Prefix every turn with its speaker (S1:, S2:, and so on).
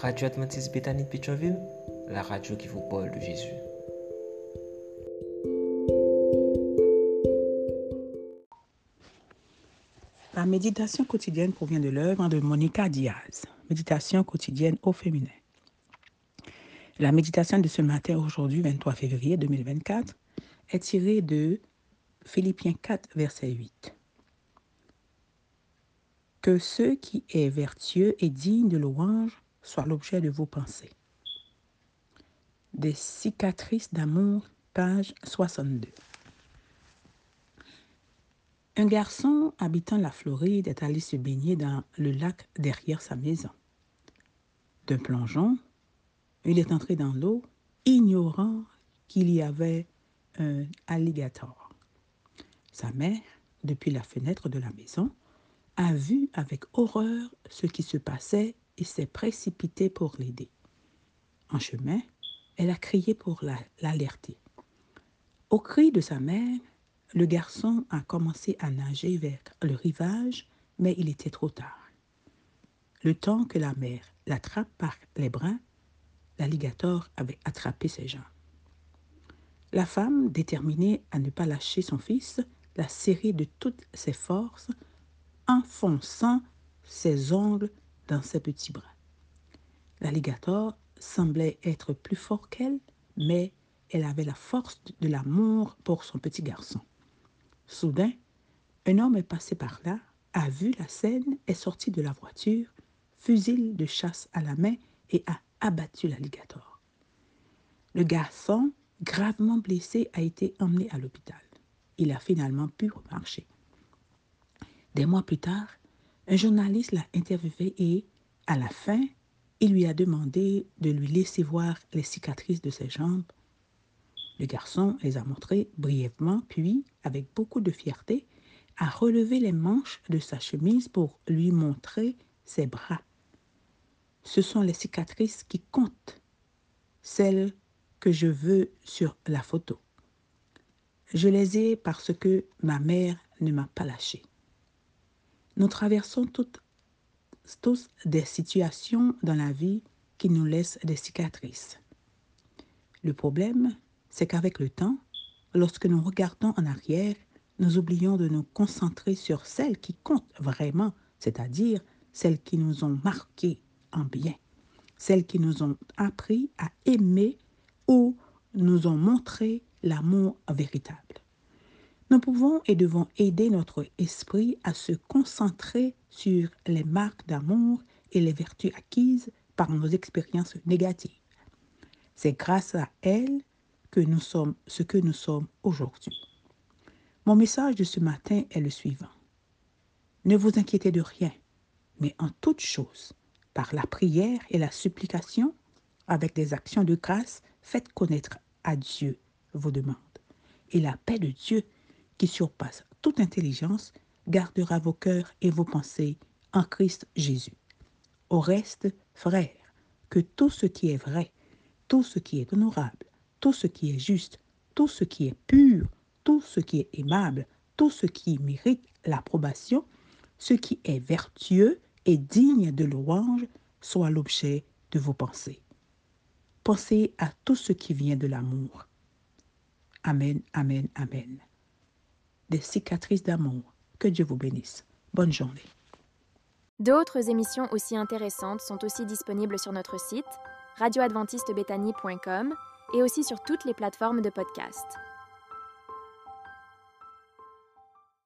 S1: Radio Adventiste Bethany de la radio qui vous parle de Jésus.
S2: La méditation quotidienne provient de l'œuvre de Monica Diaz, Méditation quotidienne au féminin. La méditation de ce matin, aujourd'hui, 23 février 2024, est tirée de Philippiens 4, verset 8. Que ce qui est vertueux et digne de louange soit l'objet de vos pensées. Des cicatrices d'amour, page 62. Un garçon habitant la Floride est allé se baigner dans le lac derrière sa maison. D'un plongeon, il est entré dans l'eau, ignorant qu'il y avait un alligator. Sa mère, depuis la fenêtre de la maison, a vu avec horreur ce qui se passait s'est précipitée pour l'aider. En chemin, elle a crié pour l'alerter. Au cri de sa mère, le garçon a commencé à nager vers le rivage, mais il était trop tard. Le temps que la mère l'attrape par les bras, l'alligator avait attrapé ses jambes. La femme, déterminée à ne pas lâcher son fils, l'a serré de toutes ses forces, enfonçant ses ongles dans ses petits bras. L'alligator semblait être plus fort qu'elle, mais elle avait la force de l'amour pour son petit garçon. Soudain, un homme est passé par là, a vu la scène, est sorti de la voiture, fusil de chasse à la main et a abattu l'alligator. Le garçon, gravement blessé, a été emmené à l'hôpital. Il a finalement pu marcher. Des mois plus tard, un journaliste l'a interviewé et, à la fin, il lui a demandé de lui laisser voir les cicatrices de ses jambes le garçon les a montrées brièvement, puis, avec beaucoup de fierté, a relevé les manches de sa chemise pour lui montrer ses bras. Ce sont les cicatrices qui comptent, celles que je veux sur la photo. Je les ai parce que ma mère ne m'a pas lâché. Nous traversons toutes, tous des situations dans la vie qui nous laissent des cicatrices. Le problème, c'est qu'avec le temps, lorsque nous regardons en arrière, nous oublions de nous concentrer sur celles qui comptent vraiment, c'est-à-dire celles qui nous ont marqués en bien, celles qui nous ont appris à aimer ou nous ont montré l'amour véritable. Nous pouvons et devons aider notre esprit à se concentrer sur les marques d'amour et les vertus acquises par nos expériences négatives. C'est grâce à elles que nous sommes ce que nous sommes aujourd'hui. Mon message de ce matin est le suivant. Ne vous inquiétez de rien, mais en toute chose, par la prière et la supplication, avec des actions de grâce, faites connaître à Dieu vos demandes. Et la paix de Dieu, qui surpasse toute intelligence, gardera vos cœurs et vos pensées en Christ Jésus. Au reste, frères, que tout ce qui est vrai, tout ce qui est honorable, tout ce qui est juste, tout ce qui est pur, tout ce qui est aimable, tout ce qui mérite l'approbation, ce qui est vertueux et digne de louange, soit l'objet de vos pensées. Pensez à tout ce qui vient de l'amour. Amen, amen, amen. Des cicatrices d'amour. Que Dieu vous bénisse. Bonne journée.
S3: D'autres émissions aussi intéressantes sont aussi disponibles sur notre site radioadventistebethany.com et aussi sur toutes les plateformes de podcast.